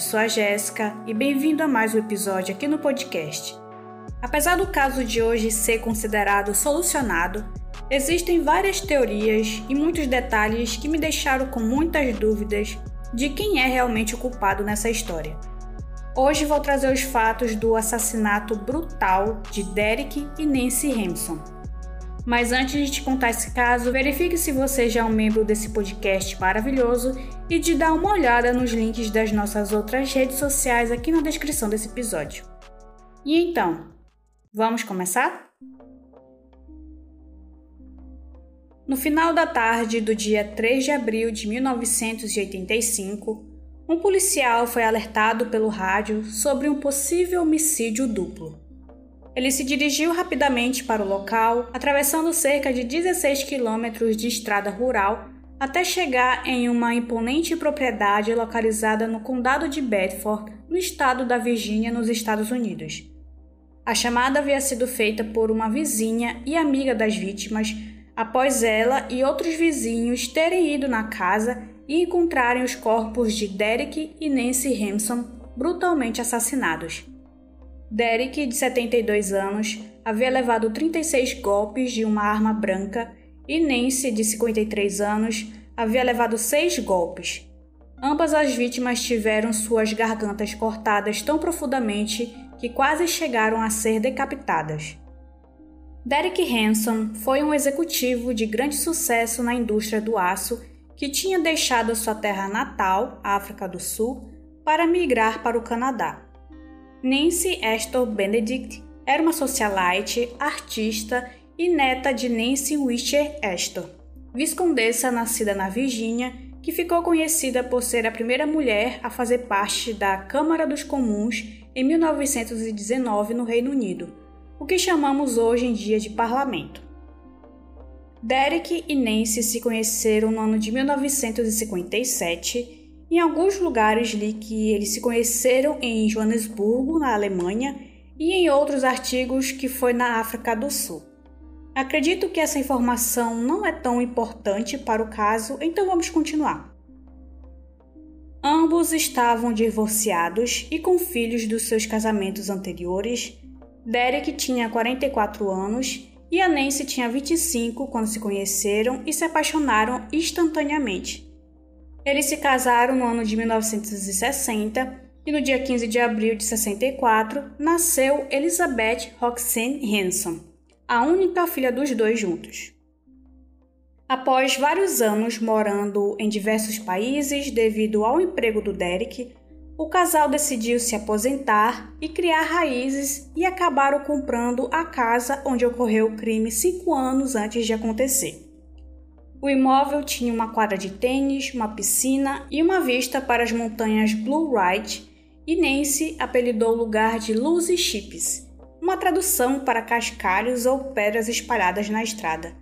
Eu sou a Jéssica e bem-vindo a mais um episódio aqui no podcast. Apesar do caso de hoje ser considerado solucionado, existem várias teorias e muitos detalhes que me deixaram com muitas dúvidas de quem é realmente o culpado nessa história. Hoje vou trazer os fatos do assassinato brutal de Derek e Nancy Hampson. Mas antes de te contar esse caso, verifique se você já é um membro desse podcast maravilhoso e de dar uma olhada nos links das nossas outras redes sociais aqui na descrição desse episódio. E então, vamos começar? No final da tarde do dia 3 de abril de 1985, um policial foi alertado pelo rádio sobre um possível homicídio duplo. Ele se dirigiu rapidamente para o local, atravessando cerca de 16 quilômetros de estrada rural até chegar em uma imponente propriedade localizada no condado de Bedford, no estado da Virgínia, nos Estados Unidos. A chamada havia sido feita por uma vizinha e amiga das vítimas, após ela e outros vizinhos terem ido na casa e encontrarem os corpos de Derek e Nancy Hampson brutalmente assassinados. Derek, de 72 anos, havia levado 36 golpes de uma arma branca e Nancy, de 53 anos, havia levado 6 golpes. Ambas as vítimas tiveram suas gargantas cortadas tão profundamente que quase chegaram a ser decapitadas. Derek Hanson foi um executivo de grande sucesso na indústria do aço que tinha deixado sua terra natal, África do Sul, para migrar para o Canadá. Nancy Astor Benedict era uma socialite, artista e neta de Nancy Wisher Astor, viscondessa nascida na Virgínia, que ficou conhecida por ser a primeira mulher a fazer parte da Câmara dos Comuns em 1919 no Reino Unido, o que chamamos hoje em dia de parlamento. Derek e Nancy se conheceram no ano de 1957 em alguns lugares li que eles se conheceram em Joanesburgo, na Alemanha, e em outros artigos que foi na África do Sul. Acredito que essa informação não é tão importante para o caso, então vamos continuar. Ambos estavam divorciados e com filhos dos seus casamentos anteriores. Derek tinha 44 anos e a Nancy tinha 25 quando se conheceram e se apaixonaram instantaneamente. Eles se casaram no ano de 1960 e no dia 15 de abril de 64 nasceu Elizabeth Roxanne Hanson, a única filha dos dois juntos. Após vários anos morando em diversos países devido ao emprego do Derek, o casal decidiu se aposentar e criar raízes e acabaram comprando a casa onde ocorreu o crime cinco anos antes de acontecer. O imóvel tinha uma quadra de tênis, uma piscina e uma vista para as montanhas Blue Ridge, e Nancy apelidou o lugar de Lucy Chips, uma tradução para cascalhos ou pedras espalhadas na estrada.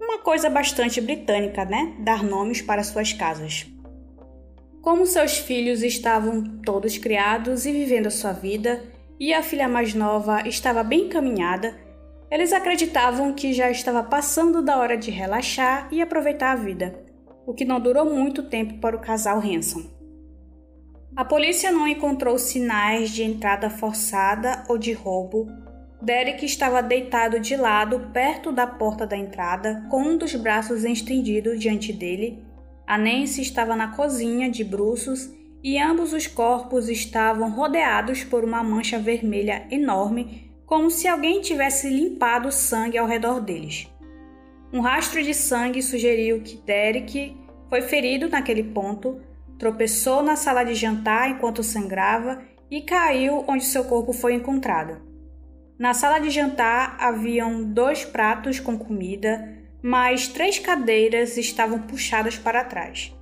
Uma coisa bastante britânica, né? Dar nomes para suas casas. Como seus filhos estavam todos criados e vivendo a sua vida, e a filha mais nova estava bem encaminhada, eles acreditavam que já estava passando da hora de relaxar e aproveitar a vida, o que não durou muito tempo para o casal Hanson. A polícia não encontrou sinais de entrada forçada ou de roubo. Derek estava deitado de lado perto da porta da entrada, com um dos braços estendido diante dele. A Nancy estava na cozinha de bruços e ambos os corpos estavam rodeados por uma mancha vermelha enorme como se alguém tivesse limpado o sangue ao redor deles. Um rastro de sangue sugeriu que Derek foi ferido naquele ponto, tropeçou na sala de jantar enquanto sangrava e caiu onde seu corpo foi encontrado. Na sala de jantar haviam dois pratos com comida, mas três cadeiras estavam puxadas para trás.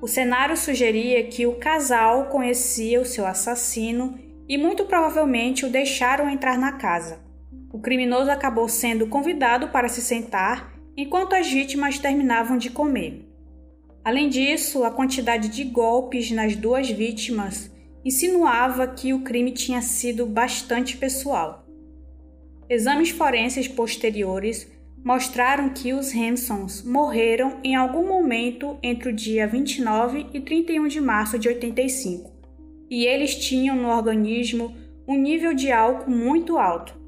O cenário sugeria que o casal conhecia o seu assassino e muito provavelmente o deixaram entrar na casa. O criminoso acabou sendo convidado para se sentar enquanto as vítimas terminavam de comer. Além disso, a quantidade de golpes nas duas vítimas insinuava que o crime tinha sido bastante pessoal. Exames forenses posteriores mostraram que os Hansons morreram em algum momento entre o dia 29 e 31 de março de 85, e eles tinham no organismo um nível de álcool muito alto.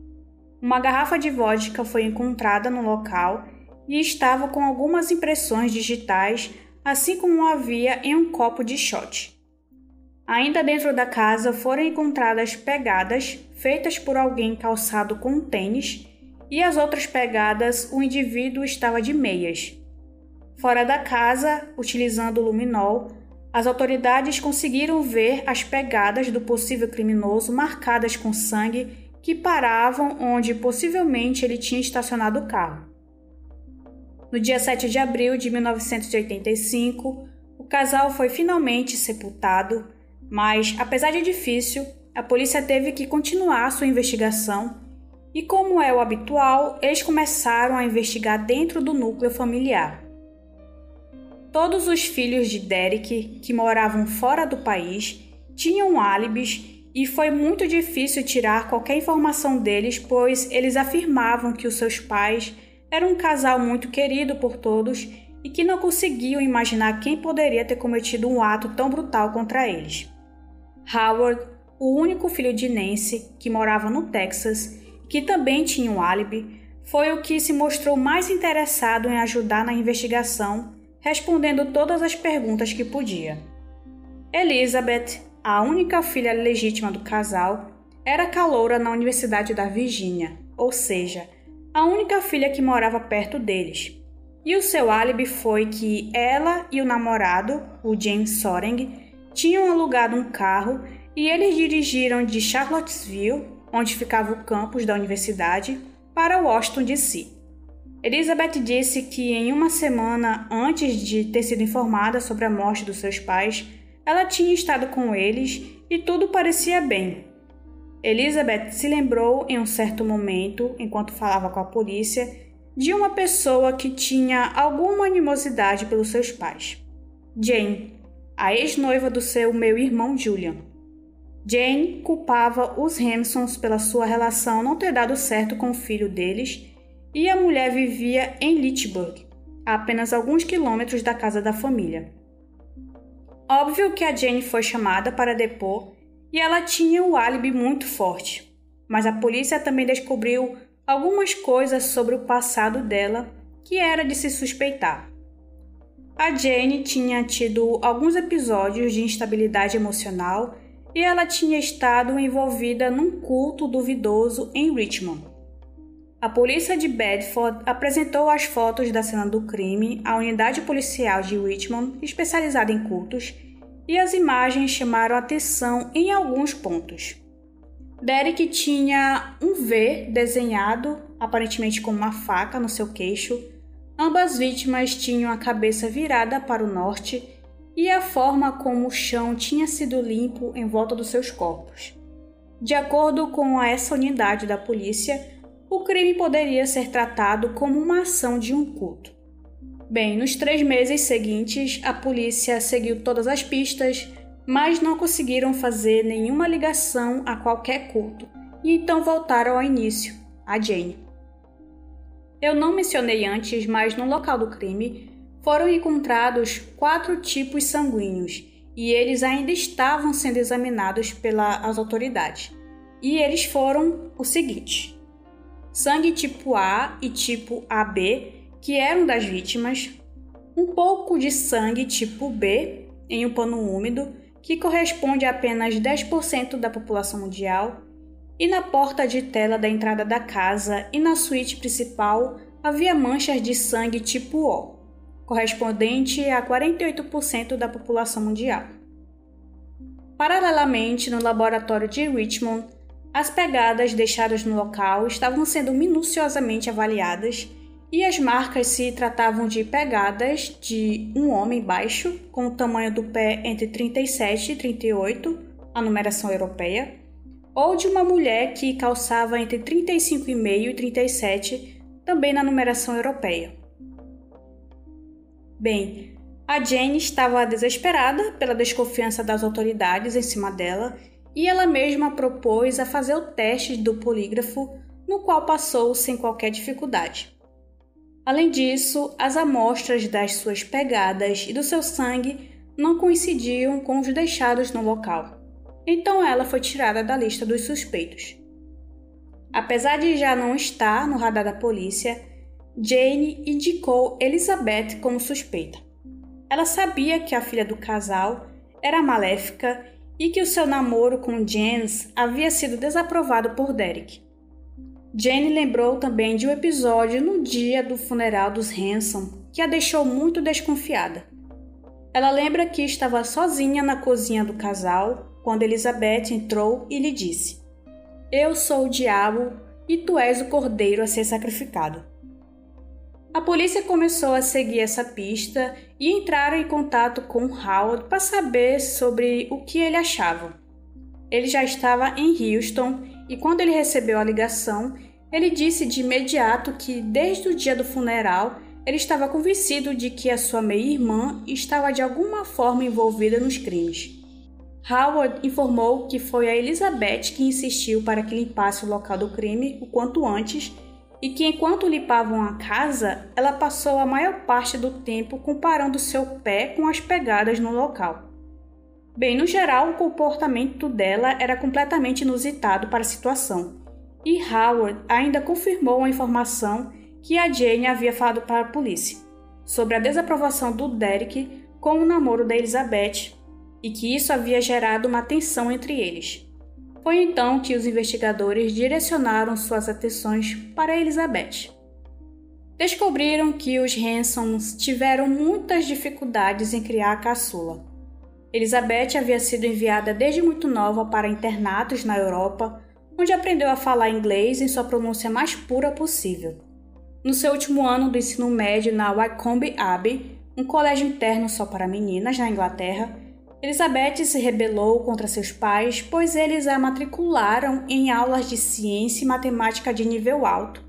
Uma garrafa de vodka foi encontrada no local e estava com algumas impressões digitais, assim como havia em um copo de shot. Ainda dentro da casa foram encontradas pegadas feitas por alguém calçado com um tênis e as outras pegadas o indivíduo estava de meias. Fora da casa, utilizando o luminol, as autoridades conseguiram ver as pegadas do possível criminoso marcadas com sangue que paravam onde possivelmente ele tinha estacionado o carro. No dia 7 de abril de 1985, o casal foi finalmente sepultado, mas, apesar de difícil, a polícia teve que continuar sua investigação e, como é o habitual, eles começaram a investigar dentro do núcleo familiar. Todos os filhos de Derek, que moravam fora do país, tinham álibis e foi muito difícil tirar qualquer informação deles, pois eles afirmavam que os seus pais eram um casal muito querido por todos e que não conseguiam imaginar quem poderia ter cometido um ato tão brutal contra eles. Howard, o único filho de Nancy, que morava no Texas, que também tinha um álibi, foi o que se mostrou mais interessado em ajudar na investigação respondendo todas as perguntas que podia. Elizabeth, a única filha legítima do casal, era caloura na Universidade da Virgínia, ou seja, a única filha que morava perto deles. E o seu álibi foi que ela e o namorado, o James Soring, tinham alugado um carro e eles dirigiram de Charlottesville, onde ficava o campus da universidade, para Washington DC. Elizabeth disse que em uma semana antes de ter sido informada sobre a morte dos seus pais, ela tinha estado com eles e tudo parecia bem. Elizabeth se lembrou em um certo momento, enquanto falava com a polícia, de uma pessoa que tinha alguma animosidade pelos seus pais. Jane, a ex-noiva do seu meu irmão Julian. Jane culpava os Hampsons pela sua relação não ter dado certo com o filho deles e a mulher vivia em Litchburg, a apenas alguns quilômetros da casa da família. Óbvio que a Jane foi chamada para depor e ela tinha o álibi muito forte, mas a polícia também descobriu algumas coisas sobre o passado dela que era de se suspeitar. A Jane tinha tido alguns episódios de instabilidade emocional e ela tinha estado envolvida num culto duvidoso em Richmond. A polícia de Bedford apresentou as fotos da cena do crime à unidade policial de Richmond, especializada em cultos, e as imagens chamaram atenção em alguns pontos. Derek tinha um V desenhado, aparentemente com uma faca, no seu queixo. Ambas vítimas tinham a cabeça virada para o norte e a forma como o chão tinha sido limpo em volta dos seus corpos. De acordo com essa unidade da polícia, o crime poderia ser tratado como uma ação de um culto. Bem, nos três meses seguintes, a polícia seguiu todas as pistas, mas não conseguiram fazer nenhuma ligação a qualquer culto, e então voltaram ao início, a Jane. Eu não mencionei antes, mas no local do crime foram encontrados quatro tipos sanguíneos e eles ainda estavam sendo examinados pelas autoridades. E eles foram o seguinte: sangue tipo A e tipo AB, que eram das vítimas, um pouco de sangue tipo B em um pano úmido, que corresponde a apenas 10% da população mundial, e na porta de tela da entrada da casa e na suíte principal havia manchas de sangue tipo O, correspondente a 48% da população mundial. Paralelamente, no laboratório de Richmond, as pegadas deixadas no local estavam sendo minuciosamente avaliadas e as marcas se tratavam de pegadas de um homem baixo, com o tamanho do pé entre 37 e 38, a numeração europeia, ou de uma mulher que calçava entre 35,5 e 37, também na numeração europeia. Bem, a Jane estava desesperada pela desconfiança das autoridades em cima dela e ela mesma propôs a fazer o teste do polígrafo, no qual passou sem qualquer dificuldade. Além disso, as amostras das suas pegadas e do seu sangue não coincidiam com os deixados no local. Então ela foi tirada da lista dos suspeitos. Apesar de já não estar no radar da polícia, Jane indicou Elizabeth como suspeita. Ela sabia que a filha do casal era maléfica e que o seu namoro com James havia sido desaprovado por Derek. Jane lembrou também de um episódio no dia do funeral dos Hanson que a deixou muito desconfiada. Ela lembra que estava sozinha na cozinha do casal quando Elizabeth entrou e lhe disse: Eu sou o diabo e tu és o cordeiro a ser sacrificado. A polícia começou a seguir essa pista e entraram em contato com Howard para saber sobre o que ele achava. Ele já estava em Houston e quando ele recebeu a ligação, ele disse de imediato que desde o dia do funeral ele estava convencido de que a sua meia-irmã estava de alguma forma envolvida nos crimes. Howard informou que foi a Elizabeth que insistiu para que limpasse o local do crime o quanto antes e que enquanto limpavam a casa, ela passou a maior parte do tempo comparando seu pé com as pegadas no local. Bem, no geral, o comportamento dela era completamente inusitado para a situação, e Howard ainda confirmou a informação que a Jane havia falado para a polícia sobre a desaprovação do Derek com o namoro da Elizabeth e que isso havia gerado uma tensão entre eles. Foi então que os investigadores direcionaram suas atenções para Elizabeth. Descobriram que os Hansons tiveram muitas dificuldades em criar a caçula. Elizabeth havia sido enviada desde muito nova para internatos na Europa, onde aprendeu a falar inglês em sua pronúncia mais pura possível. No seu último ano do ensino médio na Wycombe Abbey, um colégio interno só para meninas na Inglaterra, Elizabeth se rebelou contra seus pais, pois eles a matricularam em aulas de ciência e matemática de nível alto.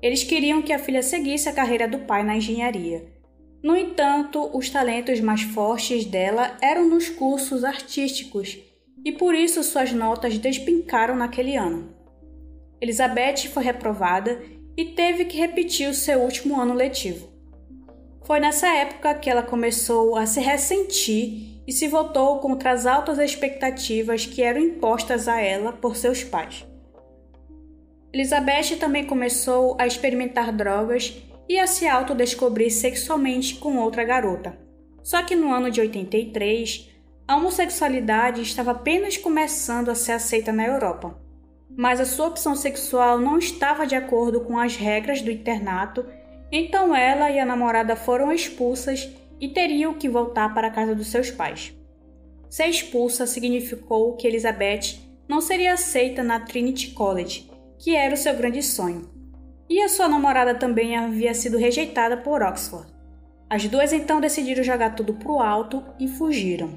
Eles queriam que a filha seguisse a carreira do pai na engenharia. No entanto, os talentos mais fortes dela eram nos cursos artísticos e por isso suas notas despincaram naquele ano. Elizabeth foi reprovada e teve que repetir o seu último ano letivo. Foi nessa época que ela começou a se ressentir e se voltou contra as altas expectativas que eram impostas a ela por seus pais. Elizabeth também começou a experimentar drogas e a se autodescobrir sexualmente com outra garota. Só que no ano de 83, a homossexualidade estava apenas começando a ser aceita na Europa. Mas a sua opção sexual não estava de acordo com as regras do internato, então ela e a namorada foram expulsas e teriam que voltar para a casa dos seus pais. Ser expulsa significou que Elizabeth não seria aceita na Trinity College, que era o seu grande sonho. E a sua namorada também havia sido rejeitada por Oxford. As duas então decidiram jogar tudo para o alto e fugiram.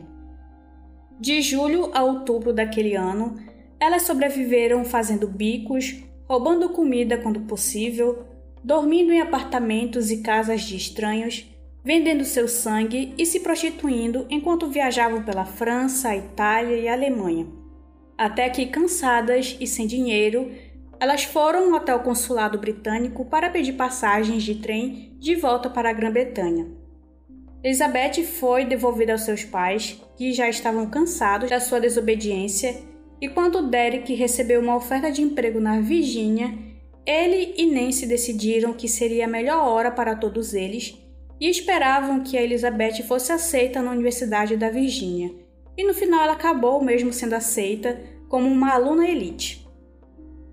De julho a outubro daquele ano, elas sobreviveram fazendo bicos, roubando comida quando possível, dormindo em apartamentos e casas de estranhos vendendo seu sangue e se prostituindo enquanto viajavam pela França, Itália e Alemanha. Até que, cansadas e sem dinheiro, elas foram até o consulado britânico para pedir passagens de trem de volta para a Grã-Bretanha. Elizabeth foi devolvida aos seus pais, que já estavam cansados da sua desobediência, e quando Derek recebeu uma oferta de emprego na Virgínia, ele e Nancy decidiram que seria a melhor hora para todos eles e esperavam que a Elizabeth fosse aceita na Universidade da Virgínia, e no final ela acabou mesmo sendo aceita como uma aluna elite.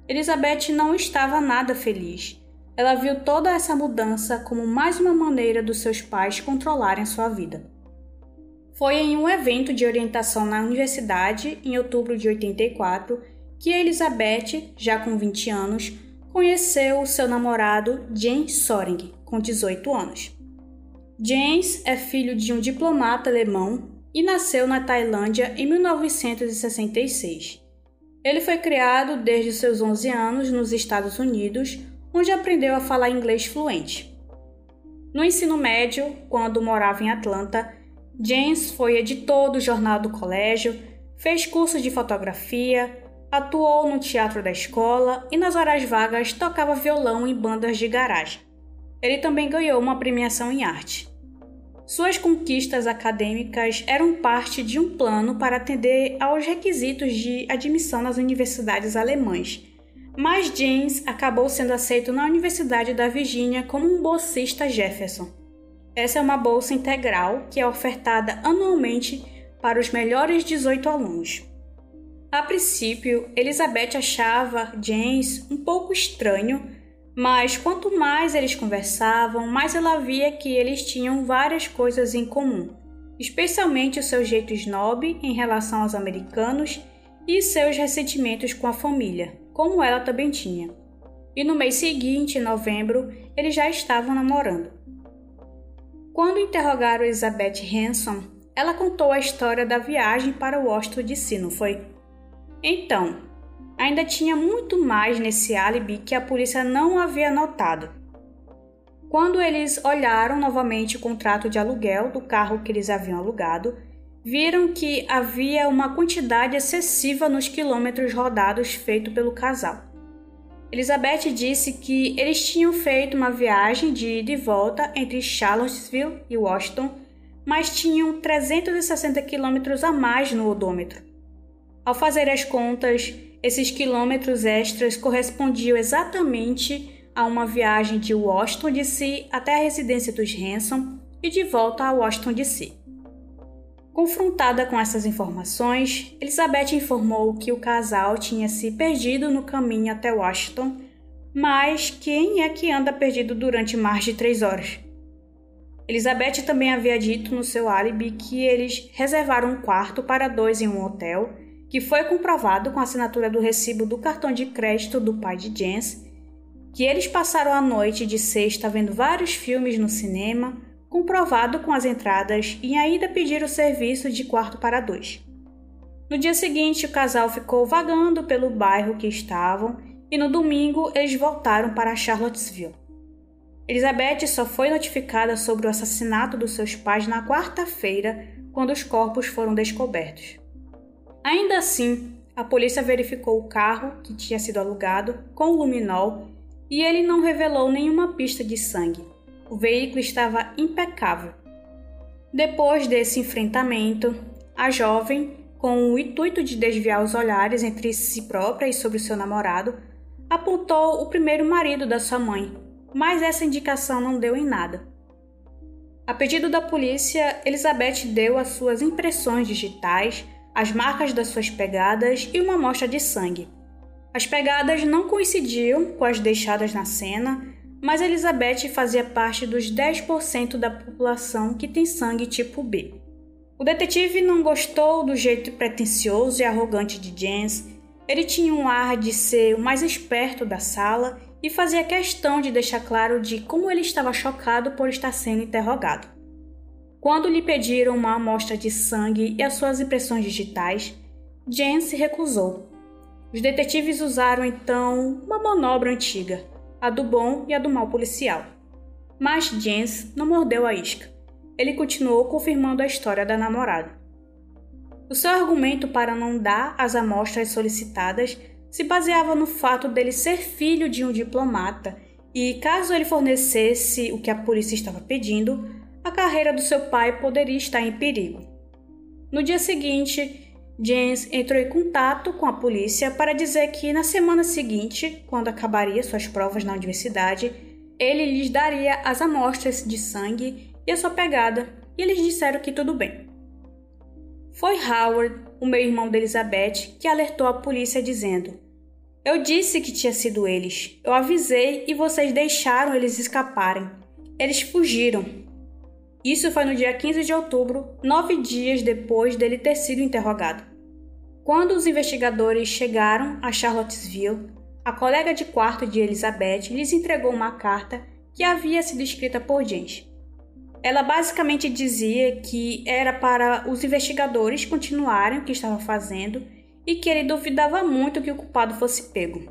Elizabeth não estava nada feliz. Ela viu toda essa mudança como mais uma maneira dos seus pais controlarem sua vida. Foi em um evento de orientação na universidade, em outubro de 84, que Elizabeth, já com 20 anos, conheceu o seu namorado James Soring, com 18 anos. James é filho de um diplomata alemão e nasceu na Tailândia em 1966. Ele foi criado desde seus 11 anos nos Estados Unidos, onde aprendeu a falar inglês fluente. No ensino médio, quando morava em Atlanta, James foi editor do jornal do colégio, fez cursos de fotografia, atuou no teatro da escola e nas horas vagas tocava violão em bandas de garagem. Ele também ganhou uma premiação em arte. Suas conquistas acadêmicas eram parte de um plano para atender aos requisitos de admissão nas universidades alemãs, mas James acabou sendo aceito na Universidade da Virgínia como um bolsista Jefferson. Essa é uma bolsa integral que é ofertada anualmente para os melhores 18 alunos. A princípio, Elizabeth achava James um pouco estranho, mas quanto mais eles conversavam, mais ela via que eles tinham várias coisas em comum, especialmente o seu jeito snob em relação aos americanos e seus ressentimentos com a família, como ela também tinha. E no mês seguinte, em novembro, eles já estavam namorando. Quando interrogaram Elizabeth Hanson, ela contou a história da viagem para Washington DC, não foi? Então, ainda tinha muito mais nesse álibi que a polícia não havia notado. Quando eles olharam novamente o contrato de aluguel do carro que eles haviam alugado, viram que havia uma quantidade excessiva nos quilômetros rodados feito pelo casal. Elizabeth disse que eles tinham feito uma viagem de ida e volta entre Charlottesville e Washington, mas tinham 360 quilômetros a mais no odômetro. Ao fazer as contas, esses quilômetros extras correspondiam exatamente a uma viagem de Washington DC até a residência dos Hanson e de volta a Washington DC. Confrontada com essas informações, Elizabeth informou que o casal tinha se perdido no caminho até Washington, mas quem é que anda perdido durante mais de três horas? Elizabeth também havia dito no seu álibi que eles reservaram um quarto para dois em um hotel que foi comprovado com a assinatura do recibo do cartão de crédito do pai de Jens, que eles passaram a noite de sexta vendo vários filmes no cinema, comprovado com as entradas e ainda pediram o serviço de quarto para dois. No dia seguinte, o casal ficou vagando pelo bairro que estavam e no domingo eles voltaram para Charlottesville. Elizabeth só foi notificada sobre o assassinato dos seus pais na quarta-feira, quando os corpos foram descobertos. Ainda assim, a polícia verificou o carro que tinha sido alugado com o luminol e ele não revelou nenhuma pista de sangue. O veículo estava impecável. Depois desse enfrentamento, a jovem, com o intuito de desviar os olhares entre si própria e sobre seu namorado, apontou o primeiro marido da sua mãe, mas essa indicação não deu em nada. A pedido da polícia, Elizabeth deu as suas impressões digitais as marcas das suas pegadas e uma amostra de sangue. As pegadas não coincidiam com as deixadas na cena, mas Elizabeth fazia parte dos 10% da população que tem sangue tipo B. O detetive não gostou do jeito pretensioso e arrogante de James. Ele tinha um ar de ser o mais esperto da sala e fazia questão de deixar claro de como ele estava chocado por estar sendo interrogado. Quando lhe pediram uma amostra de sangue e as suas impressões digitais, Jen se recusou. Os detetives usaram então uma manobra antiga, a do bom e a do mal policial. Mas Jens não mordeu a isca. Ele continuou confirmando a história da namorada. O seu argumento para não dar as amostras solicitadas se baseava no fato dele ser filho de um diplomata e, caso ele fornecesse o que a polícia estava pedindo, a carreira do seu pai poderia estar em perigo. No dia seguinte, James entrou em contato com a polícia para dizer que na semana seguinte, quando acabaria suas provas na universidade, ele lhes daria as amostras de sangue e a sua pegada, e eles disseram que tudo bem. Foi Howard, o meio-irmão de Elizabeth, que alertou a polícia dizendo: Eu disse que tinha sido eles. Eu avisei e vocês deixaram eles escaparem. Eles fugiram. Isso foi no dia 15 de outubro, nove dias depois dele ter sido interrogado. Quando os investigadores chegaram a Charlottesville, a colega de quarto de Elizabeth lhes entregou uma carta que havia sido escrita por James. Ela basicamente dizia que era para os investigadores continuarem o que estavam fazendo e que ele duvidava muito que o culpado fosse pego,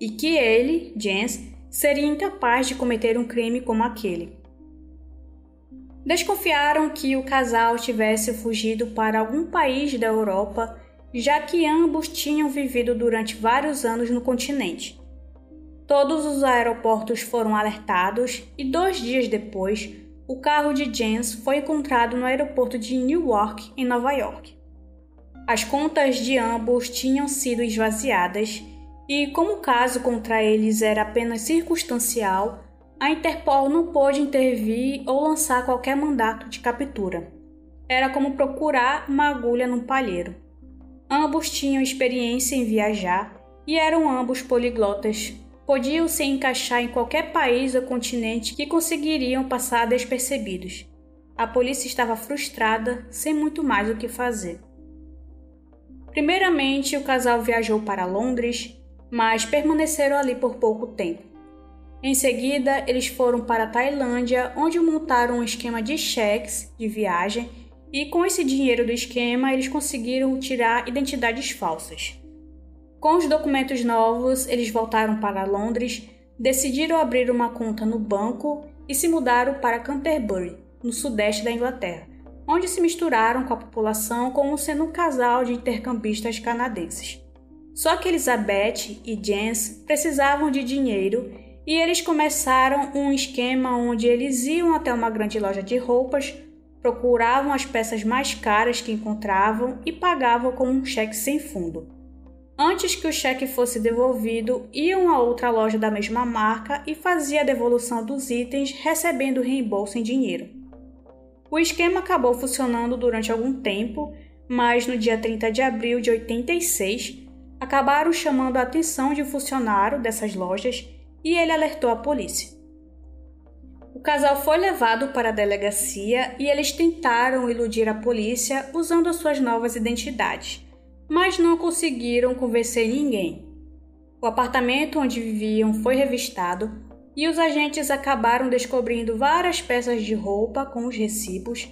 e que ele, James, seria incapaz de cometer um crime como aquele. Desconfiaram que o casal tivesse fugido para algum país da Europa, já que ambos tinham vivido durante vários anos no continente. Todos os aeroportos foram alertados e dois dias depois, o carro de James foi encontrado no aeroporto de Newark, em Nova York. As contas de ambos tinham sido esvaziadas e, como o caso contra eles era apenas circunstancial, a Interpol não pôde intervir ou lançar qualquer mandato de captura. Era como procurar uma agulha num palheiro. Ambos tinham experiência em viajar e eram ambos poliglotas. Podiam se encaixar em qualquer país ou continente que conseguiriam passar despercebidos. A polícia estava frustrada, sem muito mais o que fazer. Primeiramente, o casal viajou para Londres, mas permaneceram ali por pouco tempo. Em seguida, eles foram para a Tailândia, onde montaram um esquema de cheques de viagem e com esse dinheiro do esquema eles conseguiram tirar identidades falsas. Com os documentos novos, eles voltaram para Londres, decidiram abrir uma conta no banco e se mudaram para Canterbury, no sudeste da Inglaterra onde se misturaram com a população como sendo um casal de intercambistas canadenses. Só que Elizabeth e Jens precisavam de dinheiro e eles começaram um esquema onde eles iam até uma grande loja de roupas, procuravam as peças mais caras que encontravam e pagavam com um cheque sem fundo. Antes que o cheque fosse devolvido, iam a outra loja da mesma marca e fazia a devolução dos itens, recebendo reembolso em dinheiro. O esquema acabou funcionando durante algum tempo, mas no dia 30 de abril de 86, acabaram chamando a atenção de um funcionário dessas lojas e ele alertou a polícia. O casal foi levado para a delegacia e eles tentaram iludir a polícia usando as suas novas identidades, mas não conseguiram convencer ninguém. O apartamento onde viviam foi revistado e os agentes acabaram descobrindo várias peças de roupa com os recibos,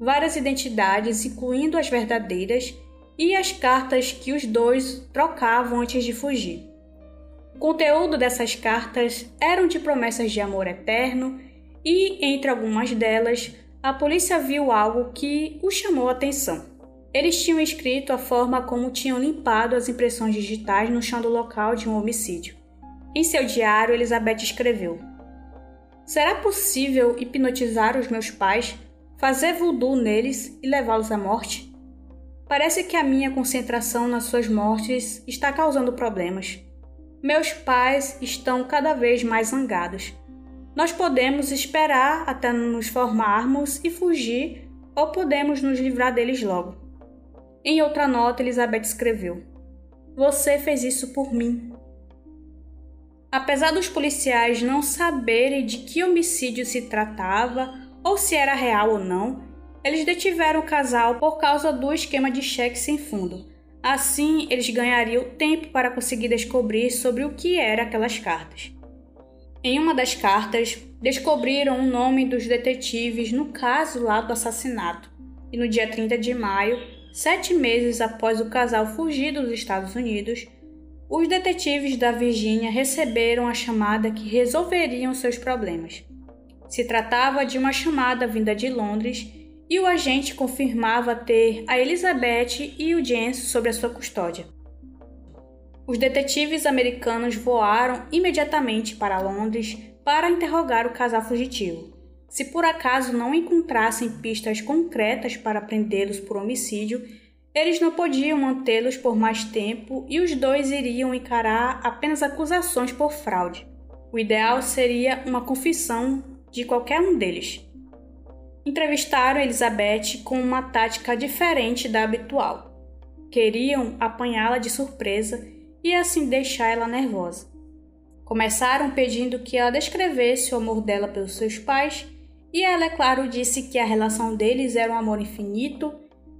várias identidades, incluindo as verdadeiras, e as cartas que os dois trocavam antes de fugir. O conteúdo dessas cartas eram de promessas de amor eterno, e entre algumas delas, a polícia viu algo que os chamou a atenção. Eles tinham escrito a forma como tinham limpado as impressões digitais no chão do local de um homicídio. Em seu diário, Elizabeth escreveu: Será possível hipnotizar os meus pais, fazer voodoo neles e levá-los à morte? Parece que a minha concentração nas suas mortes está causando problemas. Meus pais estão cada vez mais zangados. Nós podemos esperar até nos formarmos e fugir, ou podemos nos livrar deles logo. Em outra nota, Elizabeth escreveu: Você fez isso por mim. Apesar dos policiais não saberem de que homicídio se tratava ou se era real ou não, eles detiveram o casal por causa do esquema de cheque sem fundo. Assim, eles ganhariam tempo para conseguir descobrir sobre o que eram aquelas cartas. Em uma das cartas, descobriram o nome dos detetives no caso lá do assassinato. E no dia 30 de maio, sete meses após o casal fugir dos Estados Unidos, os detetives da Virgínia receberam a chamada que resolveriam seus problemas. Se tratava de uma chamada vinda de Londres e o agente confirmava ter a Elizabeth e o James sob a sua custódia. Os detetives americanos voaram imediatamente para Londres para interrogar o casal fugitivo. Se por acaso não encontrassem pistas concretas para prendê-los por homicídio, eles não podiam mantê-los por mais tempo e os dois iriam encarar apenas acusações por fraude. O ideal seria uma confissão de qualquer um deles. Entrevistaram Elizabeth com uma tática diferente da habitual. Queriam apanhá-la de surpresa e assim deixar ela nervosa. Começaram pedindo que ela descrevesse o amor dela pelos seus pais, e ela, é claro, disse que a relação deles era um amor infinito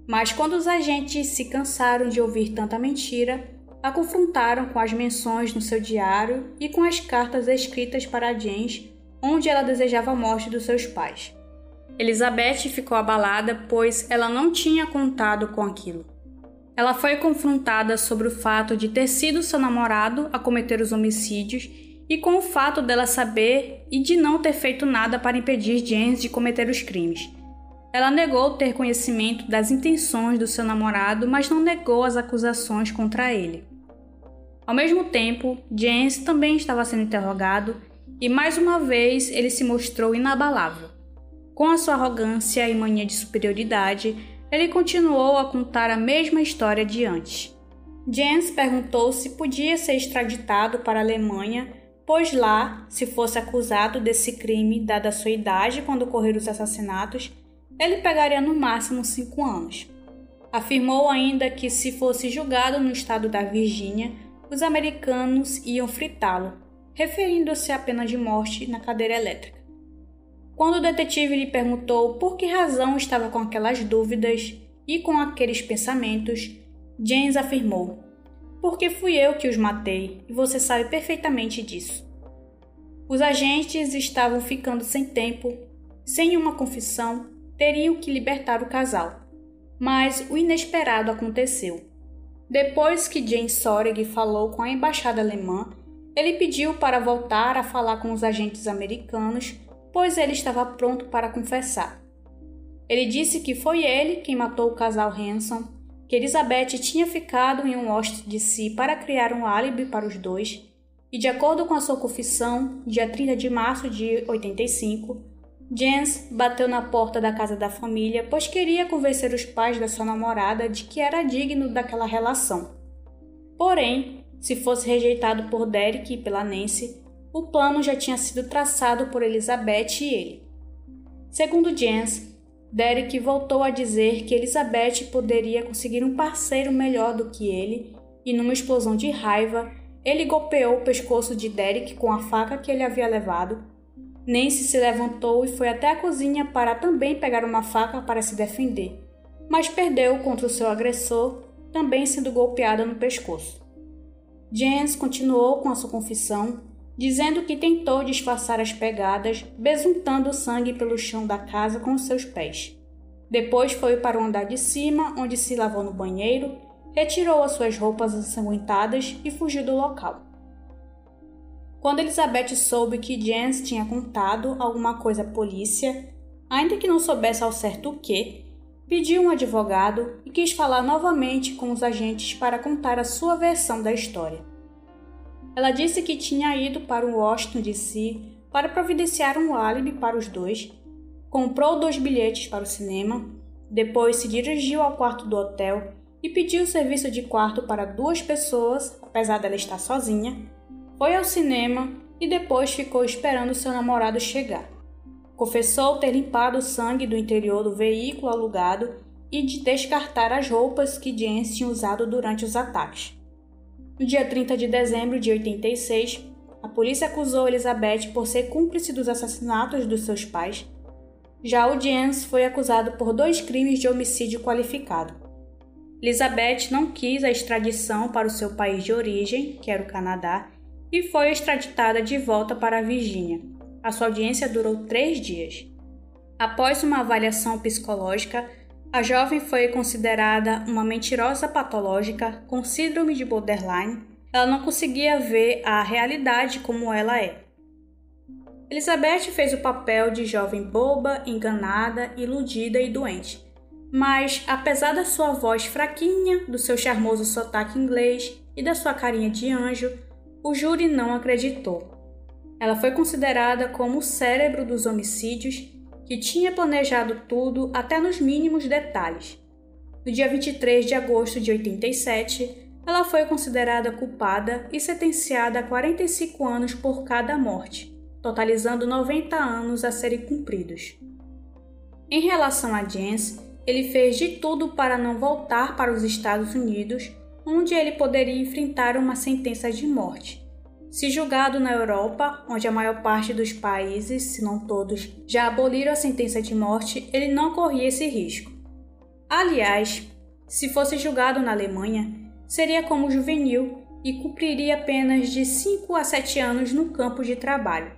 mas quando os agentes se cansaram de ouvir tanta mentira, a confrontaram com as menções no seu diário e com as cartas escritas para James, onde ela desejava a morte dos seus pais. Elizabeth ficou abalada, pois ela não tinha contado com aquilo. Ela foi confrontada sobre o fato de ter sido seu namorado a cometer os homicídios e com o fato dela saber e de não ter feito nada para impedir James de cometer os crimes. Ela negou ter conhecimento das intenções do seu namorado, mas não negou as acusações contra ele. Ao mesmo tempo, James também estava sendo interrogado e mais uma vez ele se mostrou inabalável. Com a sua arrogância e mania de superioridade, ele continuou a contar a mesma história de antes. James perguntou se podia ser extraditado para a Alemanha, pois lá, se fosse acusado desse crime, dada a sua idade quando ocorreram os assassinatos, ele pegaria no máximo cinco anos. Afirmou ainda que, se fosse julgado no estado da Virgínia, os americanos iam fritá-lo, referindo-se à pena de morte na cadeira elétrica. Quando o detetive lhe perguntou por que razão estava com aquelas dúvidas e com aqueles pensamentos, James afirmou: Porque fui eu que os matei e você sabe perfeitamente disso. Os agentes estavam ficando sem tempo, sem uma confissão, teriam que libertar o casal. Mas o inesperado aconteceu. Depois que James Soreg falou com a embaixada alemã, ele pediu para voltar a falar com os agentes americanos, pois ele estava pronto para confessar. Ele disse que foi ele quem matou o casal Hanson, que Elizabeth tinha ficado em um Washington DC para criar um álibi para os dois, e de acordo com a sua confissão, dia 30 de março de 85, Jens bateu na porta da casa da família, pois queria convencer os pais da sua namorada de que era digno daquela relação. Porém, se fosse rejeitado por Derek e pela Nancy, o plano já tinha sido traçado por Elizabeth e ele. Segundo Jens, Derek voltou a dizer que Elizabeth poderia conseguir um parceiro melhor do que ele, e numa explosão de raiva, ele golpeou o pescoço de Derek com a faca que ele havia levado Nancy se levantou e foi até a cozinha para também pegar uma faca para se defender, mas perdeu contra o seu agressor, também sendo golpeada no pescoço. Jens continuou com a sua confissão, dizendo que tentou disfarçar as pegadas, besuntando sangue pelo chão da casa com seus pés. Depois foi para o andar de cima, onde se lavou no banheiro, retirou as suas roupas ensanguentadas e fugiu do local. Quando Elizabeth soube que Jens tinha contado alguma coisa à polícia, ainda que não soubesse ao certo o que, pediu um advogado e quis falar novamente com os agentes para contar a sua versão da história. Ela disse que tinha ido para Washington DC para providenciar um álibi para os dois, comprou dois bilhetes para o cinema, depois se dirigiu ao quarto do hotel e pediu serviço de quarto para duas pessoas, apesar dela estar sozinha, foi ao cinema e depois ficou esperando seu namorado chegar. Confessou ter limpado o sangue do interior do veículo alugado e de descartar as roupas que James tinha usado durante os ataques. No dia 30 de dezembro de 86, a polícia acusou Elizabeth por ser cúmplice dos assassinatos dos seus pais. Já o James foi acusado por dois crimes de homicídio qualificado. Elizabeth não quis a extradição para o seu país de origem, que era o Canadá, e foi extraditada de volta para a Virgínia. A sua audiência durou três dias. Após uma avaliação psicológica, a jovem foi considerada uma mentirosa patológica com síndrome de borderline. Ela não conseguia ver a realidade como ela é. Elizabeth fez o papel de jovem boba, enganada, iludida e doente. Mas, apesar da sua voz fraquinha, do seu charmoso sotaque inglês e da sua carinha de anjo, o júri não acreditou. Ela foi considerada como o cérebro dos homicídios, que tinha planejado tudo até nos mínimos detalhes. No dia 23 de agosto de 87, ela foi considerada culpada e sentenciada a 45 anos por cada morte, totalizando 90 anos a serem cumpridos. Em relação a Jens, ele fez de tudo para não voltar para os Estados Unidos onde ele poderia enfrentar uma sentença de morte. Se julgado na Europa, onde a maior parte dos países, se não todos, já aboliram a sentença de morte, ele não corria esse risco. Aliás, se fosse julgado na Alemanha, seria como juvenil e cumpriria apenas de 5 a 7 anos no campo de trabalho.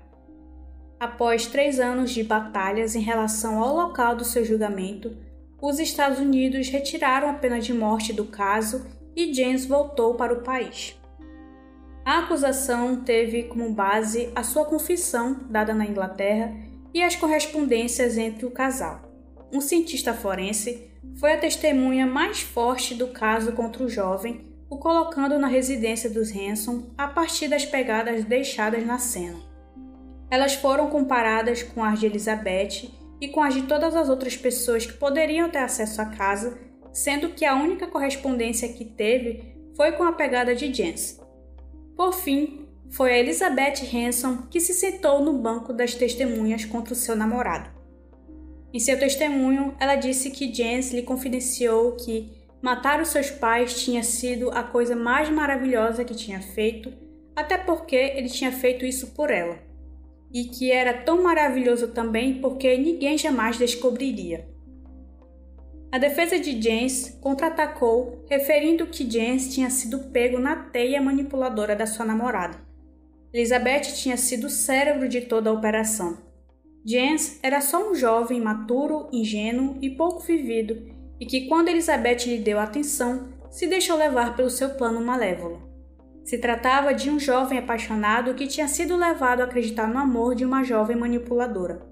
Após três anos de batalhas em relação ao local do seu julgamento, os Estados Unidos retiraram a pena de morte do caso e James voltou para o país. A acusação teve como base a sua confissão dada na Inglaterra e as correspondências entre o casal. Um cientista forense foi a testemunha mais forte do caso contra o jovem, o colocando na residência dos Hanson a partir das pegadas deixadas na cena. Elas foram comparadas com as de Elizabeth e com as de todas as outras pessoas que poderiam ter acesso à casa, sendo que a única correspondência que teve foi com a pegada de Jens. Por fim, foi a Elizabeth Hanson que se sentou no banco das testemunhas contra o seu namorado. Em seu testemunho, ela disse que Jens lhe confidenciou que matar os seus pais tinha sido a coisa mais maravilhosa que tinha feito, até porque ele tinha feito isso por ela. E que era tão maravilhoso também porque ninguém jamais descobriria. A defesa de James contra-atacou, referindo que James tinha sido pego na teia manipuladora da sua namorada. Elizabeth tinha sido o cérebro de toda a operação. James era só um jovem maturo, ingênuo e pouco vivido, e que, quando Elizabeth lhe deu atenção, se deixou levar pelo seu plano malévolo. Se tratava de um jovem apaixonado que tinha sido levado a acreditar no amor de uma jovem manipuladora.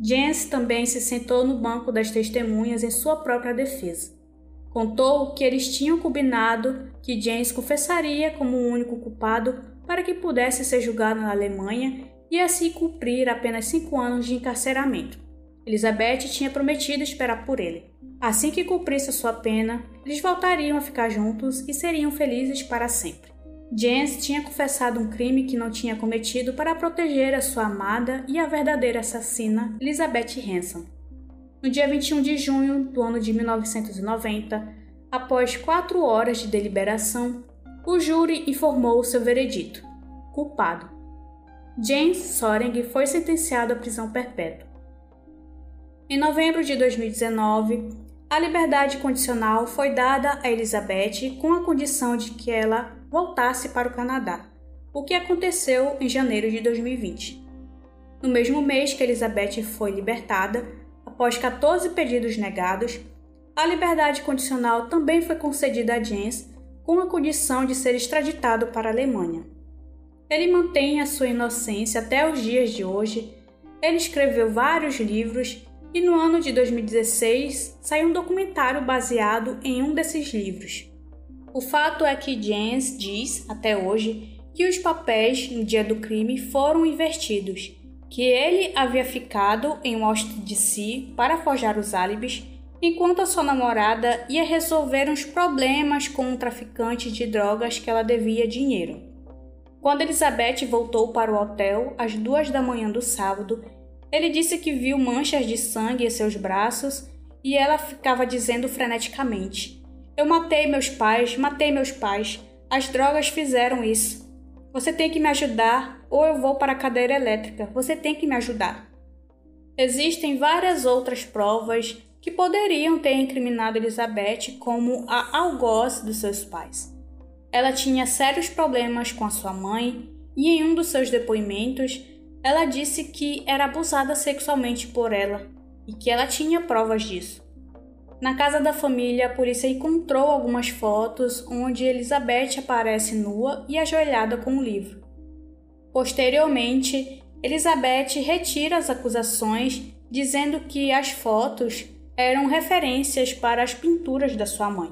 Jens também se sentou no banco das testemunhas em sua própria defesa. Contou que eles tinham combinado que Jens confessaria como o único culpado para que pudesse ser julgado na Alemanha e assim cumprir apenas cinco anos de encarceramento. Elizabeth tinha prometido esperar por ele. Assim que cumprisse sua pena, eles voltariam a ficar juntos e seriam felizes para sempre. Jens tinha confessado um crime que não tinha cometido para proteger a sua amada e a verdadeira assassina, Elizabeth Hanson. No dia 21 de junho do ano de 1990, após quatro horas de deliberação, o júri informou seu veredito: culpado. James Soring foi sentenciado à prisão perpétua. Em novembro de 2019, a liberdade condicional foi dada a Elizabeth com a condição de que ela voltasse para o Canadá, o que aconteceu em janeiro de 2020. No mesmo mês que Elizabeth foi libertada, após 14 pedidos negados, a liberdade condicional também foi concedida a Jens com a condição de ser extraditado para a Alemanha. Ele mantém a sua inocência até os dias de hoje. Ele escreveu vários livros e no ano de 2016 saiu um documentário baseado em um desses livros. O fato é que Jens diz, até hoje, que os papéis no dia do crime foram invertidos, que ele havia ficado em Washington DC para forjar os álibis, enquanto a sua namorada ia resolver uns problemas com um traficante de drogas que ela devia dinheiro. Quando Elizabeth voltou para o hotel às duas da manhã do sábado, ele disse que viu manchas de sangue em seus braços e ela ficava dizendo freneticamente: eu matei meus pais, matei meus pais. As drogas fizeram isso. Você tem que me ajudar ou eu vou para a cadeira elétrica. Você tem que me ajudar. Existem várias outras provas que poderiam ter incriminado Elizabeth como a algoz dos seus pais. Ela tinha sérios problemas com a sua mãe e em um dos seus depoimentos ela disse que era abusada sexualmente por ela e que ela tinha provas disso. Na casa da família, a polícia encontrou algumas fotos onde Elizabeth aparece nua e ajoelhada com um livro. Posteriormente, Elizabeth retira as acusações, dizendo que as fotos eram referências para as pinturas da sua mãe.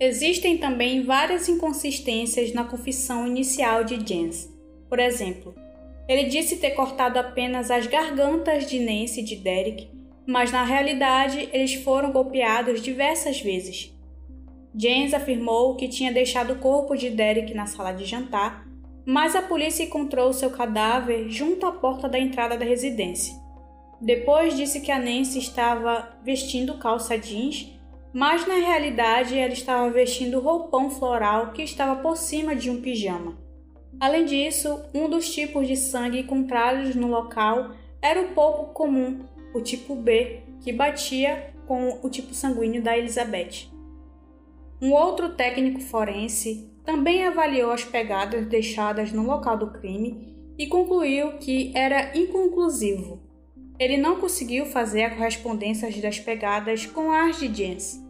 Existem também várias inconsistências na confissão inicial de Jens. Por exemplo, ele disse ter cortado apenas as gargantas de Nancy e de Derek mas na realidade eles foram golpeados diversas vezes. James afirmou que tinha deixado o corpo de Derek na sala de jantar, mas a polícia encontrou seu cadáver junto à porta da entrada da residência. Depois disse que a Nancy estava vestindo calça jeans, mas na realidade ela estava vestindo roupão floral que estava por cima de um pijama. Além disso, um dos tipos de sangue encontrados no local era o pouco comum o tipo B, que batia com o tipo sanguíneo da Elizabeth. Um outro técnico forense também avaliou as pegadas deixadas no local do crime e concluiu que era inconclusivo. Ele não conseguiu fazer a correspondência das pegadas com as de Jens.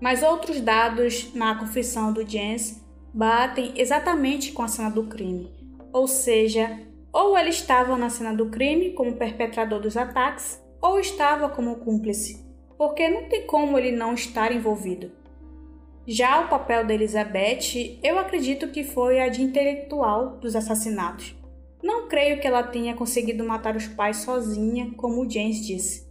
Mas outros dados na confissão do Jens batem exatamente com a cena do crime, ou seja, ou ele estava na cena do crime como perpetrador dos ataques, ou estava como cúmplice, porque não tem como ele não estar envolvido. Já o papel da Elizabeth, eu acredito que foi a de intelectual dos assassinatos. Não creio que ela tenha conseguido matar os pais sozinha, como o James disse.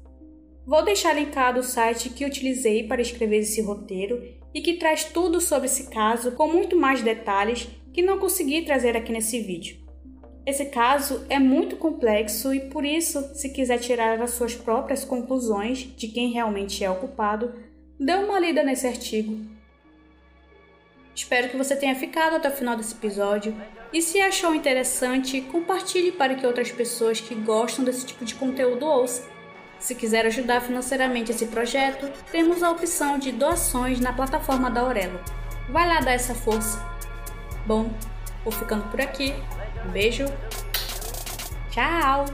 Vou deixar linkado o site que utilizei para escrever esse roteiro e que traz tudo sobre esse caso com muito mais detalhes que não consegui trazer aqui nesse vídeo. Esse caso é muito complexo e por isso, se quiser tirar as suas próprias conclusões de quem realmente é o culpado, dê uma lida nesse artigo. Espero que você tenha ficado até o final desse episódio e se achou interessante, compartilhe para que outras pessoas que gostam desse tipo de conteúdo ouçam. Se quiser ajudar financeiramente esse projeto, temos a opção de doações na plataforma da Aurelo. Vai lá dar essa força. Bom, vou ficando por aqui. Um beijo. Tchau!